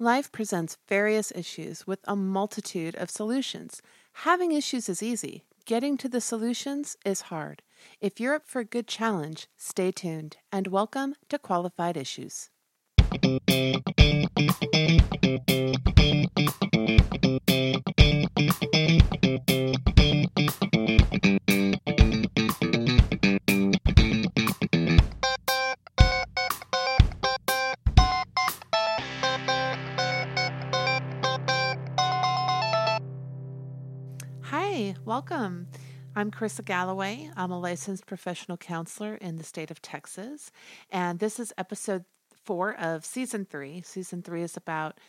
Life presents various issues with a multitude of solutions. Having issues is easy, getting to the solutions is hard. If you're up for a good challenge, stay tuned and welcome to Qualified Issues. Carissa Galloway. I'm a licensed professional counselor in the state of Texas, and this is episode four of season three. Season three is about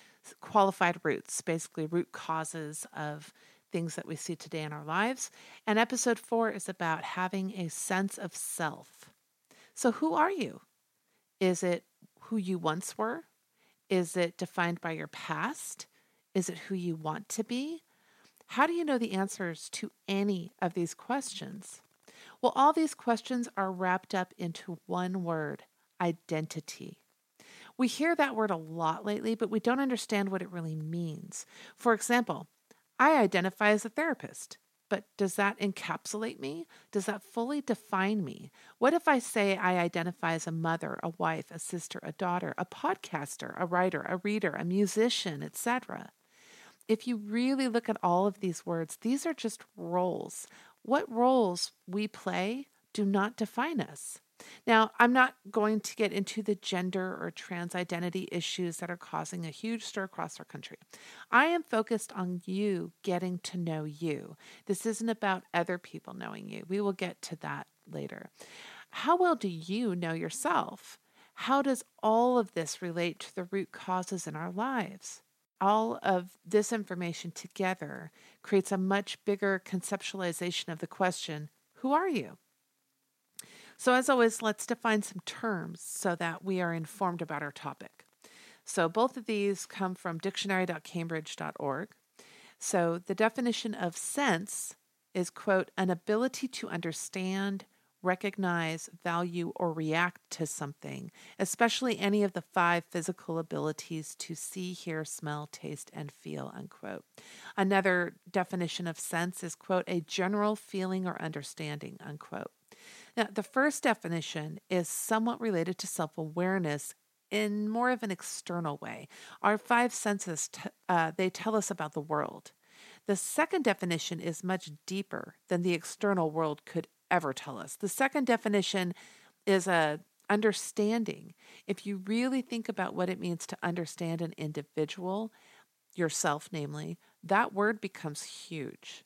qualified roots, basically root causes of things that we see today in our lives. And episode four is about having a sense of self. So, who are you? Is it who you once were? Is it defined by your past? Is it who you want to be? How do you know the answers to any of these questions? Well, all these questions are wrapped up into one word identity. We hear that word a lot lately, but we don't understand what it really means. For example, I identify as a therapist, but does that encapsulate me? Does that fully define me? What if I say I identify as a mother, a wife, a sister, a daughter, a podcaster, a writer, a reader, a musician, etc.? If you really look at all of these words, these are just roles. What roles we play do not define us. Now, I'm not going to get into the gender or trans identity issues that are causing a huge stir across our country. I am focused on you getting to know you. This isn't about other people knowing you. We will get to that later. How well do you know yourself? How does all of this relate to the root causes in our lives? All of this information together creates a much bigger conceptualization of the question who are you? So, as always, let's define some terms so that we are informed about our topic. So, both of these come from dictionary.cambridge.org. So, the definition of sense is, quote, an ability to understand, recognize, value, or react to something, especially any of the five physical abilities to see, hear, smell, taste, and feel, unquote. Another definition of sense is, quote, a general feeling or understanding, unquote. Now, the first definition is somewhat related to self awareness in more of an external way. Our five senses, t- uh, they tell us about the world. The second definition is much deeper than the external world could ever tell us. The second definition is a understanding. If you really think about what it means to understand an individual, yourself namely, that word becomes huge.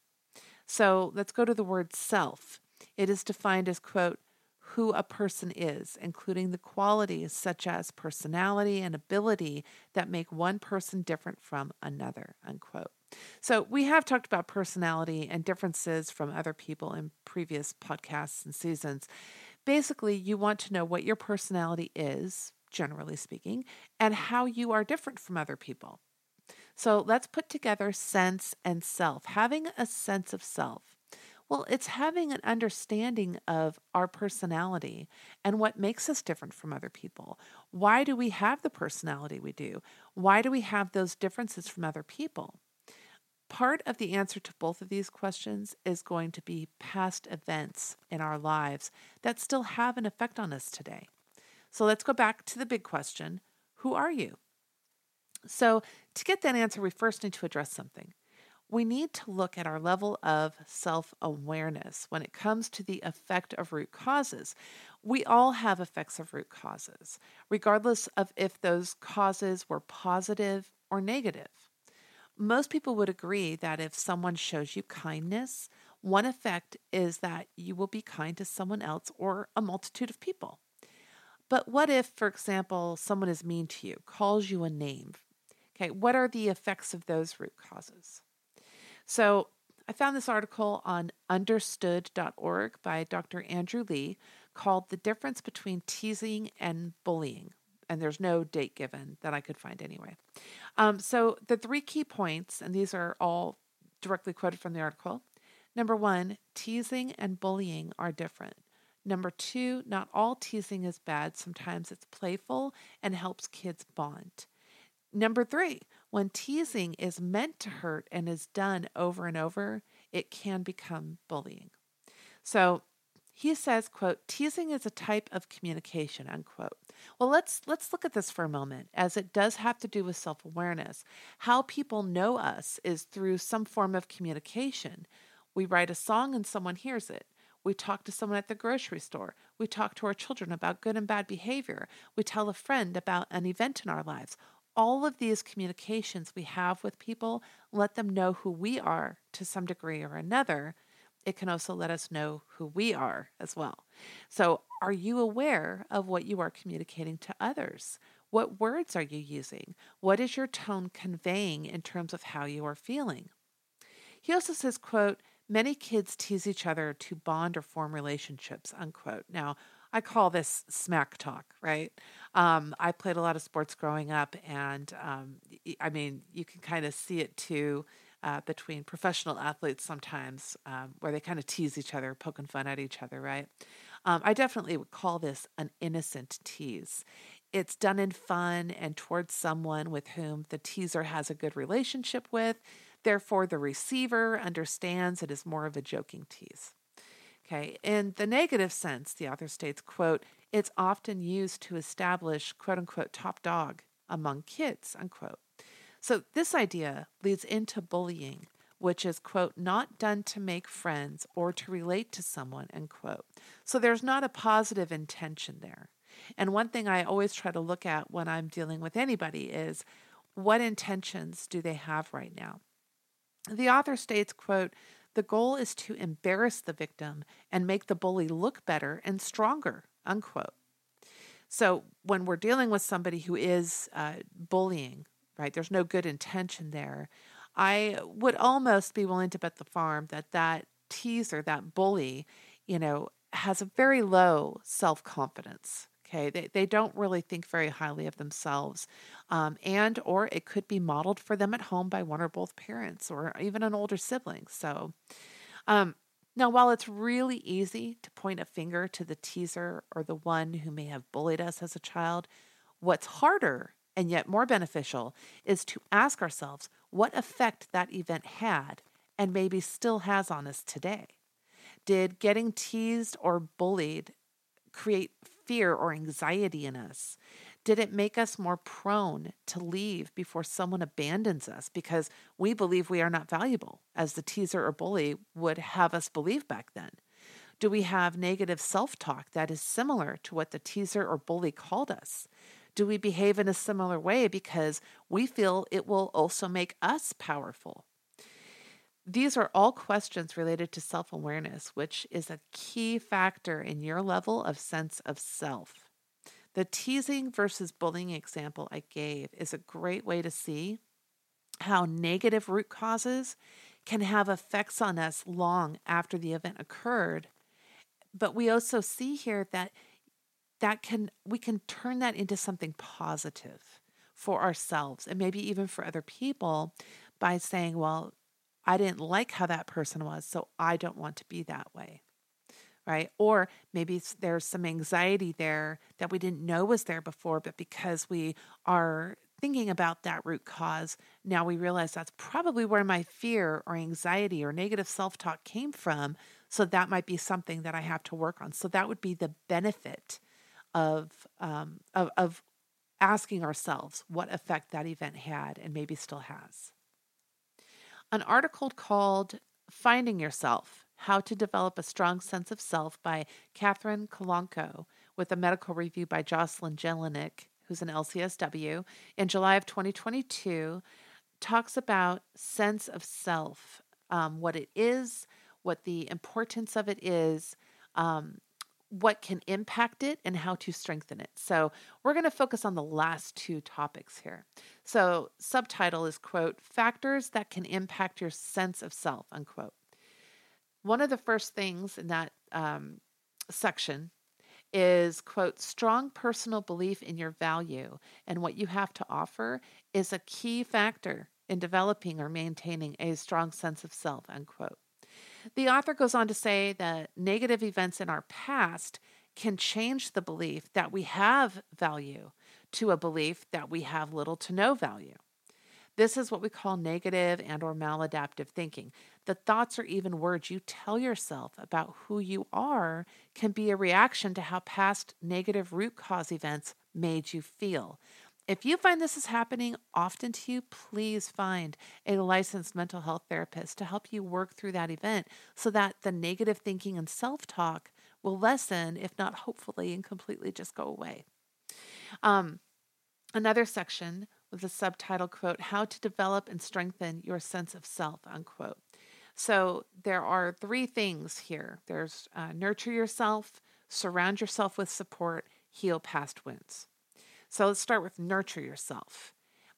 So let's go to the word self. It is defined as, quote, who a person is, including the qualities such as personality and ability that make one person different from another, unquote. So, we have talked about personality and differences from other people in previous podcasts and seasons. Basically, you want to know what your personality is, generally speaking, and how you are different from other people. So, let's put together sense and self. Having a sense of self. Well, it's having an understanding of our personality and what makes us different from other people. Why do we have the personality we do? Why do we have those differences from other people? Part of the answer to both of these questions is going to be past events in our lives that still have an effect on us today. So let's go back to the big question Who are you? So, to get that answer, we first need to address something. We need to look at our level of self awareness when it comes to the effect of root causes. We all have effects of root causes, regardless of if those causes were positive or negative. Most people would agree that if someone shows you kindness, one effect is that you will be kind to someone else or a multitude of people. But what if, for example, someone is mean to you, calls you a name? Okay, what are the effects of those root causes? So I found this article on understood.org by Dr. Andrew Lee called The Difference Between Teasing and Bullying and there's no date given that I could find anyway. Um, so the three key points, and these are all directly quoted from the article. Number one, teasing and bullying are different. Number two, not all teasing is bad. Sometimes it's playful and helps kids bond. Number three, when teasing is meant to hurt and is done over and over, it can become bullying. So he says, quote, teasing is a type of communication, unquote. Well, let's let's look at this for a moment, as it does have to do with self-awareness. How people know us is through some form of communication. We write a song and someone hears it. We talk to someone at the grocery store. We talk to our children about good and bad behavior. We tell a friend about an event in our lives all of these communications we have with people let them know who we are to some degree or another. It can also let us know who we are as well. So, are you aware of what you are communicating to others? What words are you using? What is your tone conveying in terms of how you are feeling? He also says, quote, many kids tease each other to bond or form relationships, unquote. Now, I call this smack talk, right? Um, I played a lot of sports growing up, and um, I mean, you can kind of see it too uh, between professional athletes sometimes, um, where they kind of tease each other, poking fun at each other, right? Um, I definitely would call this an innocent tease. It's done in fun and towards someone with whom the teaser has a good relationship with. Therefore, the receiver understands it is more of a joking tease. Okay, in the negative sense, the author states, quote, it's often used to establish quote unquote top dog among kids, unquote. So this idea leads into bullying, which is, quote, not done to make friends or to relate to someone, end quote. So there's not a positive intention there. And one thing I always try to look at when I'm dealing with anybody is what intentions do they have right now? The author states, quote, the goal is to embarrass the victim and make the bully look better and stronger, unquote. So when we're dealing with somebody who is uh, bullying, right, there's no good intention there. I would almost be willing to bet the farm that that teaser, that bully, you know, has a very low self confidence. Okay, they, they don't really think very highly of themselves, um, and or it could be modeled for them at home by one or both parents or even an older sibling. So, um, now while it's really easy to point a finger to the teaser or the one who may have bullied us as a child, what's harder and yet more beneficial is to ask ourselves what effect that event had and maybe still has on us today. Did getting teased or bullied create fear or anxiety in us? Did it make us more prone to leave before someone abandons us because we believe we are not valuable, as the teaser or bully would have us believe back then? Do we have negative self talk that is similar to what the teaser or bully called us? Do we behave in a similar way because we feel it will also make us powerful? These are all questions related to self awareness, which is a key factor in your level of sense of self. The teasing versus bullying example I gave is a great way to see how negative root causes can have effects on us long after the event occurred. But we also see here that that can we can turn that into something positive for ourselves and maybe even for other people by saying, well, I didn't like how that person was, so I don't want to be that way. Right. Or maybe there's some anxiety there that we didn't know was there before, but because we are thinking about that root cause, now we realize that's probably where my fear or anxiety or negative self talk came from. So that might be something that I have to work on. So that would be the benefit of, um, of, of asking ourselves what effect that event had and maybe still has. An article called Finding Yourself How to Develop a Strong Sense of Self by Catherine Kolonko, with a medical review by Jocelyn Jelinek, who's an LCSW, in July of 2022, talks about sense of self, um, what it is, what the importance of it is, um, what can impact it and how to strengthen it. So, we're going to focus on the last two topics here. So, subtitle is quote, factors that can impact your sense of self, unquote. One of the first things in that um, section is quote strong personal belief in your value and what you have to offer is a key factor in developing or maintaining a strong sense of self unquote the author goes on to say that negative events in our past can change the belief that we have value to a belief that we have little to no value. This is what we call negative and or maladaptive thinking. The thoughts or even words you tell yourself about who you are can be a reaction to how past negative root cause events made you feel. If you find this is happening often to you, please find a licensed mental health therapist to help you work through that event so that the negative thinking and self talk will lessen, if not hopefully and completely just go away. Um, another section with a subtitle quote, How to Develop and Strengthen Your Sense of Self, unquote. So there are three things here there's uh, nurture yourself, surround yourself with support, heal past wounds. So let's start with nurture yourself.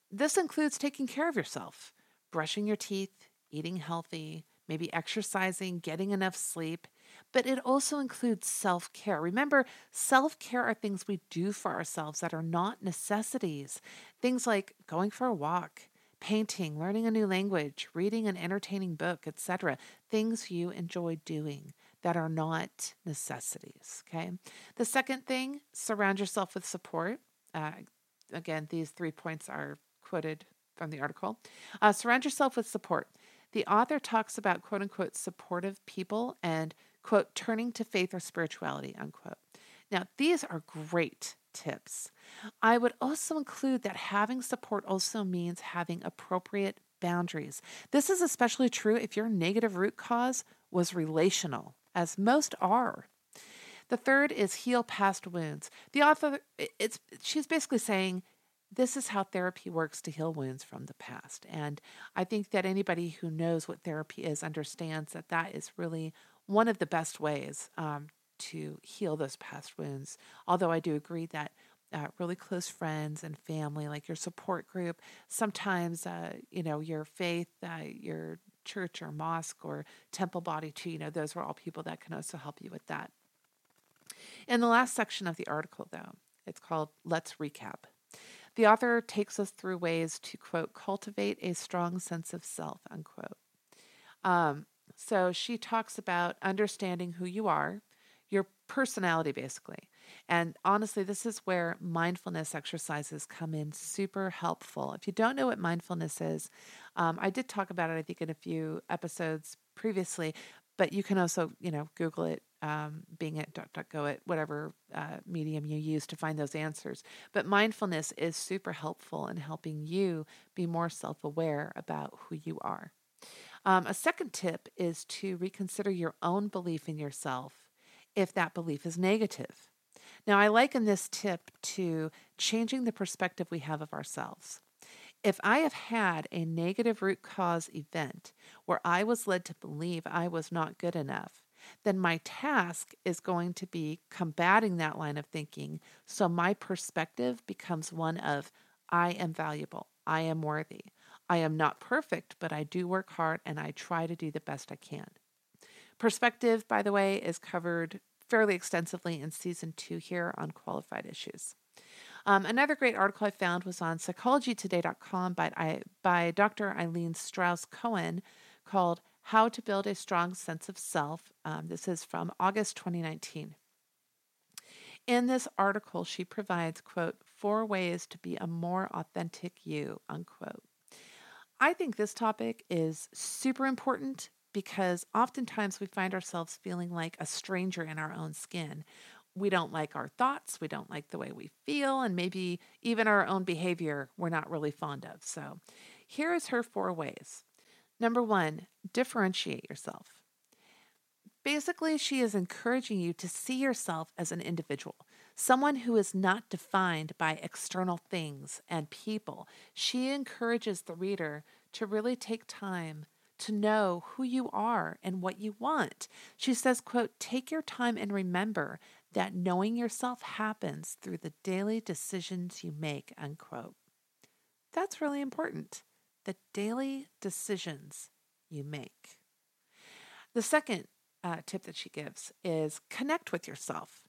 This includes taking care of yourself, brushing your teeth, eating healthy, maybe exercising, getting enough sleep, but it also includes self care. Remember, self care are things we do for ourselves that are not necessities. Things like going for a walk, painting, learning a new language, reading an entertaining book, etc. Things you enjoy doing that are not necessities. Okay. The second thing, surround yourself with support. Uh, again, these three points are quoted from the article. Uh, surround yourself with support. The author talks about quote unquote supportive people and quote, turning to faith or spirituality, unquote. Now, these are great tips. I would also include that having support also means having appropriate boundaries. This is especially true if your negative root cause was relational, as most are. The third is heal past wounds. The author it's she's basically saying this is how therapy works to heal wounds from the past. And I think that anybody who knows what therapy is understands that that is really one of the best ways um, to heal those past wounds. Although I do agree that uh, really close friends and family, like your support group, sometimes, uh, you know, your faith, uh, your church or mosque or temple body too, you know, those are all people that can also help you with that. In the last section of the article, though, it's called Let's Recap. The author takes us through ways to, quote, cultivate a strong sense of self, unquote. Um, so she talks about understanding who you are, your personality, basically. And honestly, this is where mindfulness exercises come in super helpful. If you don't know what mindfulness is, um, I did talk about it, I think, in a few episodes previously, but you can also, you know, Google it, um, Bing it, go it, whatever uh, medium you use to find those answers. But mindfulness is super helpful in helping you be more self aware about who you are. Um, a second tip is to reconsider your own belief in yourself if that belief is negative. Now, I liken this tip to changing the perspective we have of ourselves. If I have had a negative root cause event where I was led to believe I was not good enough, then my task is going to be combating that line of thinking so my perspective becomes one of I am valuable, I am worthy, I am not perfect, but I do work hard and I try to do the best I can. Perspective, by the way, is covered fairly extensively in season two here on qualified issues. Um, another great article I found was on psychologytoday.com by, by Dr. Ilene Strauss Cohen called How to Build a Strong Sense of Self. Um, this is from August 2019. In this article, she provides, quote, four ways to be a more authentic you, unquote. I think this topic is super important because oftentimes we find ourselves feeling like a stranger in our own skin. We don't like our thoughts, we don't like the way we feel, and maybe even our own behavior we're not really fond of. So, here is her four ways. Number one, differentiate yourself. Basically, she is encouraging you to see yourself as an individual someone who is not defined by external things and people. She encourages the reader to really take time to know who you are and what you want. She says, quote, take your time and remember that knowing yourself happens through the daily decisions you make, unquote. That's really important. The daily decisions you make. The second uh, tip that she gives is connect with yourself.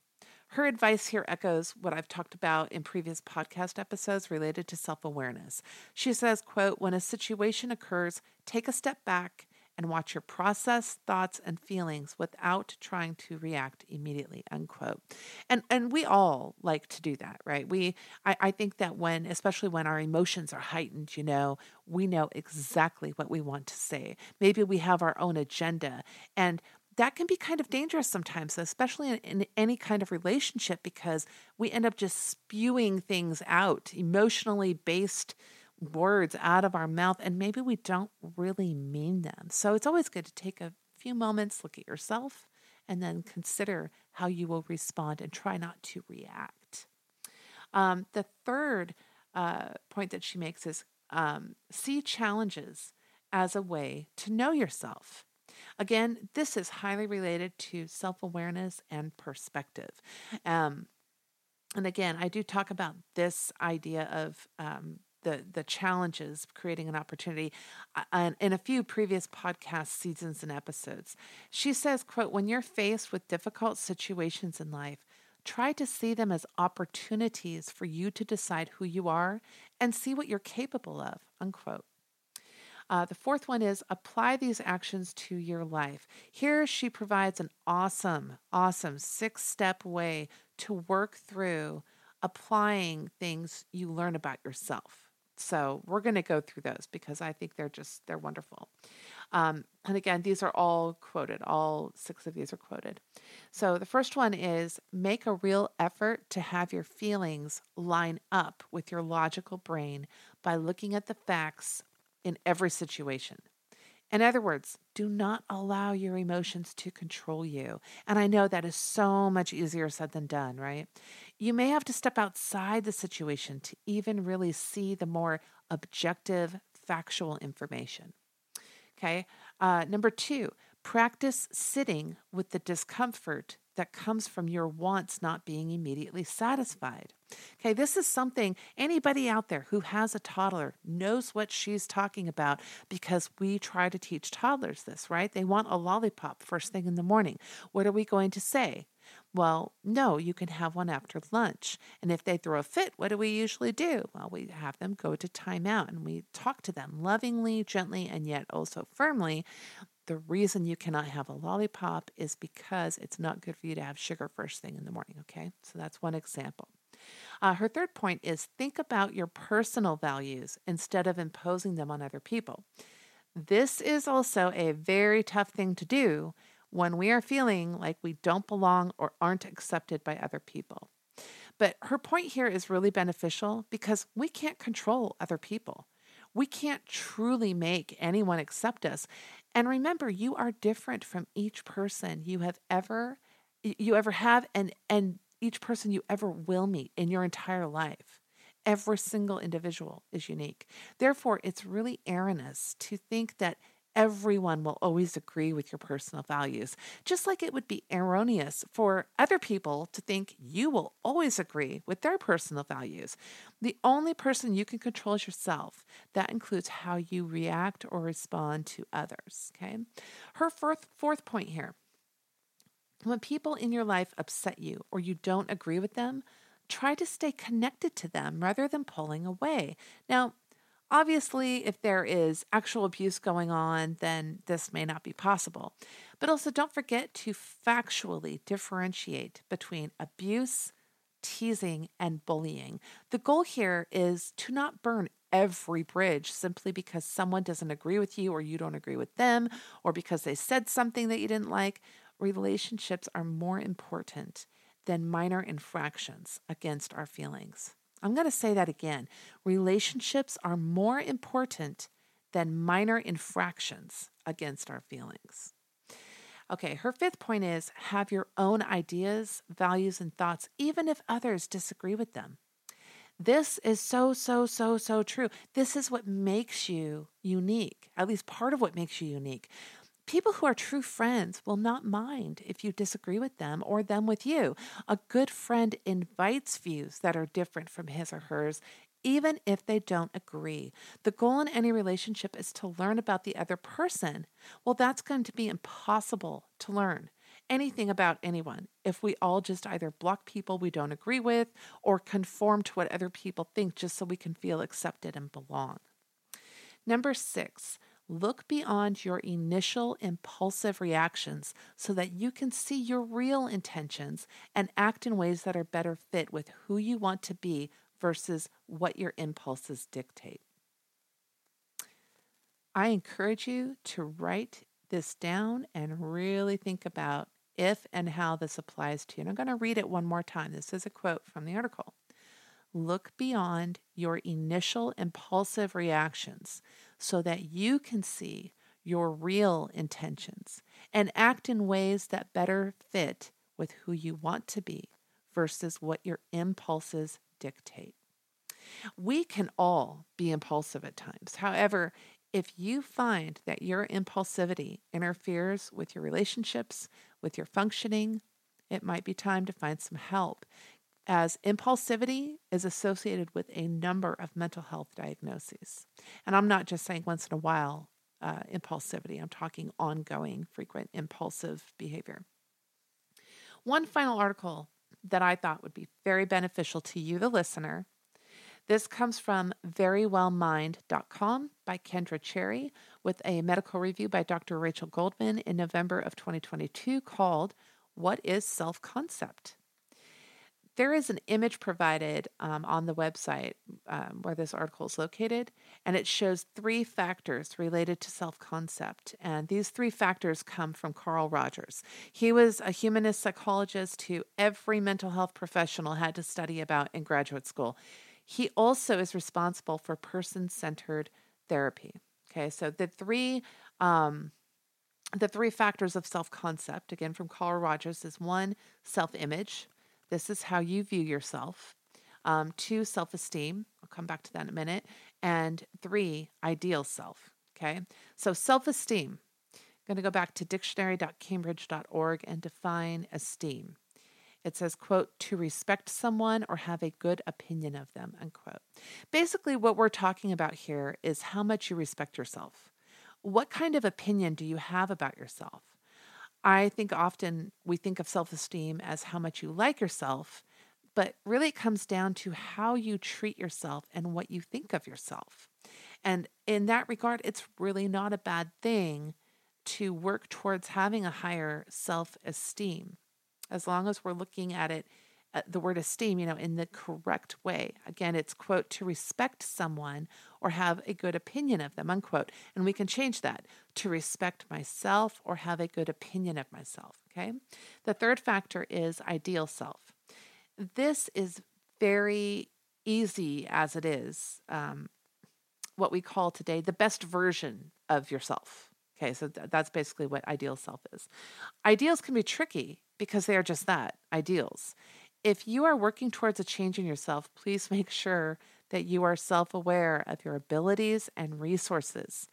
Her advice here echoes what I've talked about in previous podcast episodes related to self-awareness. She says, quote, "When a situation occurs, take a step back and watch your process, thoughts, and feelings without trying to react immediately, unquote. And and we all like to do that, right? We I, I think that when, especially when our emotions are heightened, you know, we know exactly what we want to say. Maybe we have our own agenda. And that can be kind of dangerous sometimes, especially in, in, any kind of relationship, because we end up just spewing things out, emotionally based words out of our mouth and maybe we don't really mean them. So it's always good to take a few moments, look at yourself, and then consider how you will respond and try not to react. Um, the third uh, point that she makes is um, see challenges as a way to know yourself. Again, this is highly related to self awareness and perspective. Um, and again, I do talk about this idea of um, the the challenges creating an opportunity uh, in a few previous podcast seasons and episodes she says quote when you're faced with difficult situations in life try to see them as opportunities for you to decide who you are and see what you're capable of unquote uh, the fourth one is apply these actions to your life. Here she provides an awesome, awesome six step way to work through applying things you learn about yourself. So we're going to go through those because I think they're just they're wonderful. Um, and again, these are all quoted. All six of these are quoted. So the first one is make a real effort to have your feelings line up with your logical brain by looking at the facts in every situation. In other words, do not allow your emotions to control you. And I know that is so much easier said than done, right? You may have to step outside the situation to even really see the more objective, factual information. Okay. Uh, number two, practice sitting with the discomfort that comes from your wants not being immediately satisfied. Okay, this is something anybody out there who has a toddler knows what she's talking about because we try to teach toddlers this, right? They want a lollipop first thing in the morning. What are we going to say? Well, no, you can have one after lunch. And if they throw a fit, what do we usually do? Well, we have them go to timeout and we talk to them lovingly, gently, and yet also firmly the reason you cannot have a lollipop is because it's not good for you to have sugar first thing in the morning, okay? So that's one example. Uh, her third point is think about your personal values instead of imposing them on other people. This is also a very tough thing to do when we are feeling like we don't belong or aren't accepted by other people. But her point here is really beneficial because we can't control other people. We can't truly make anyone accept us. And remember, you are different from each person you have ever you ever have and and each person you ever will meet in your entire life. Every single individual is unique. Therefore, it's really erroneous to think that everyone will always agree with your personal values, just like it would be erroneous for other people to think you will always agree with their personal values. The only person you can control is yourself. That includes how you react or respond to others. Okay. Her fourth, fourth point here when people in your life upset you or you don't agree with them, try to stay connected to them rather than pulling away. Now, Obviously, if there is actual abuse going on, then this may not be possible. But also, don't forget to factually differentiate between abuse, teasing, and bullying. The goal here is to not burn every bridge simply because someone doesn't agree with you or you don't agree with them or because they said something that you didn't like. Relationships are more important than minor infractions against our feelings. I'm going to say that again. Relationships are more important than minor infractions against our feelings. Okay, her fifth point is have your own ideas, values, and thoughts, even if others disagree with them. This is so, so, so, so true. This is what makes you unique, at least part of what makes you unique. People who are true friends will not mind if you disagree with them or them with you. A good friend invites views that are different from his or hers, even if they don't agree. The goal in any relationship is to learn about the other person. Well, that's going to be impossible to learn anything about anyone if we all just either block people we don't agree with or conform to what other people think just so we can feel accepted and belong. Number six, Look beyond your initial impulsive reactions so that you can see your real intentions and act in ways that are better fit with who you want to be versus what your impulses dictate. I encourage you to write this down and really think about if and how this applies to you. And I'm going to read it one more time. This is a quote from the article. Look beyond your initial impulsive reactions so that you can see your real intentions and act in ways that better fit with who you want to be versus what your impulses dictate. We can all be impulsive at times. However, if you find that your impulsivity interferes with your relationships, with your functioning, it might be time to find some help, as impulsivity is associated with a number of mental health diagnoses. And I'm not just saying once in a while uh, impulsivity, I'm talking ongoing, frequent impulsive behavior. One final article that I thought would be very beneficial to you, the listener, this comes from verywellmind.com by Kendra Cherry with a medical review by Dr. Rachel Goldman in November of 2022 called What is Self Concept? There is an image provided um, on the website um, where this article is located, and it shows three factors related to self concept. And these three factors come from Carl Rogers. He was a humanist psychologist who every mental health professional had to study about in graduate school. He also is responsible for person centered therapy. Okay, so the three um, the three factors of self concept, again from Carl Rogers, is one, self image. This is how you view yourself. Um, two, self esteem. I'll come back to that in a minute. And three, ideal self. Okay, so self esteem. I'm going to go back to dictionary.cambridge.org and define esteem. It says, quote, to respect someone or have a good opinion of them, unquote. Basically, what we're talking about here is how much you respect yourself. What kind of opinion do you have about yourself? I think often we think of self esteem as how much you like yourself, but really it comes down to how you treat yourself and what you think of yourself. And in that regard, it's really not a bad thing to work towards having a higher self esteem as long as we're looking at it the word esteem, you know, in the correct way. Again, it's quote to respect someone or have a good opinion of them, unquote. And we can change that to respect myself or have a good opinion of myself. Okay. The third factor is ideal self. This is very easy as it is um, what we call today the best version of yourself. Okay, so th- that's basically what ideal self is. Ideals can be tricky because they are just that ideals. If you are working towards a change in yourself, please make sure that you are self aware of your abilities and resources,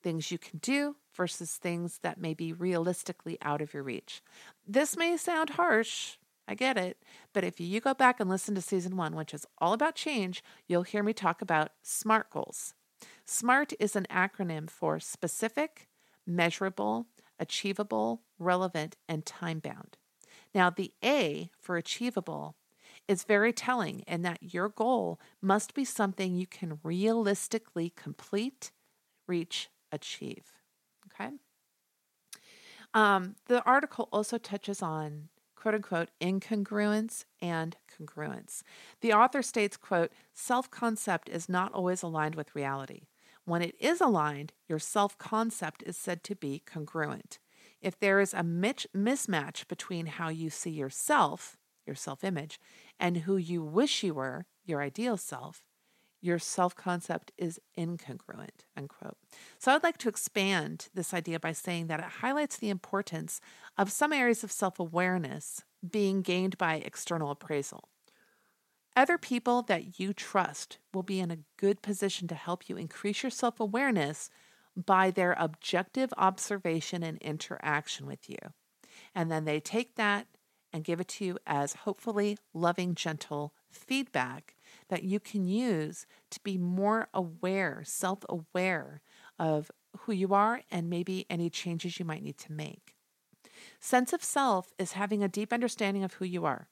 things you can do versus things that may be realistically out of your reach. This may sound harsh. I get it. But if you go back and listen to season one, which is all about change, you'll hear me talk about SMART goals. SMART is an acronym for specific, measurable, achievable, relevant, and time bound. Now, the A for achievable is very telling in that your goal must be something you can realistically complete, reach, achieve. Okay? Um, the article also touches on quote unquote incongruence and congruence. The author states, quote, self-concept is not always aligned with reality. When it is aligned, your self concept is said to be congruent. If there is a mismatch between how you see yourself, your self image, and who you wish you were, your ideal self, your self concept is incongruent. Unquote. So I'd like to expand this idea by saying that it highlights the importance of some areas of self awareness being gained by external appraisal. Other people that you trust will be in a good position to help you increase your self awareness by their objective observation and interaction with you. And then they take that and give it to you as hopefully loving, gentle feedback that you can use to be more aware, self aware of who you are and maybe any changes you might need to make. Sense of self is having a deep understanding of who you are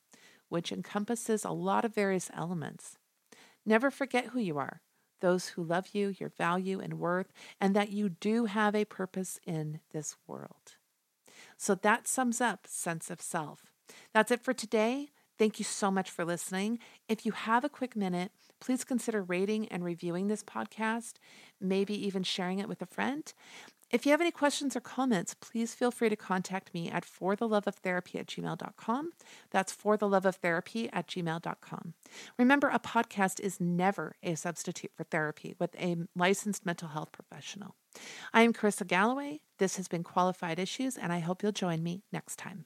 which encompasses a lot of various elements. Never forget who you are. Those who love you, your value and worth, and that you do have a purpose in this world. So that sums up sense of self. That's it for today. Thank you so much for listening. If you have a quick minute, please consider rating and reviewing this podcast, maybe even sharing it with a friend. If you have any questions or comments, please feel free to contact me at fortheloveoftherapy at gmail.com. That's fortheloveoftherapy at gmail.com. Remember, a podcast is never a substitute for therapy with a licensed mental health professional. I am Carissa Galloway. This has been Qualified Issues, and I hope you'll join me next time.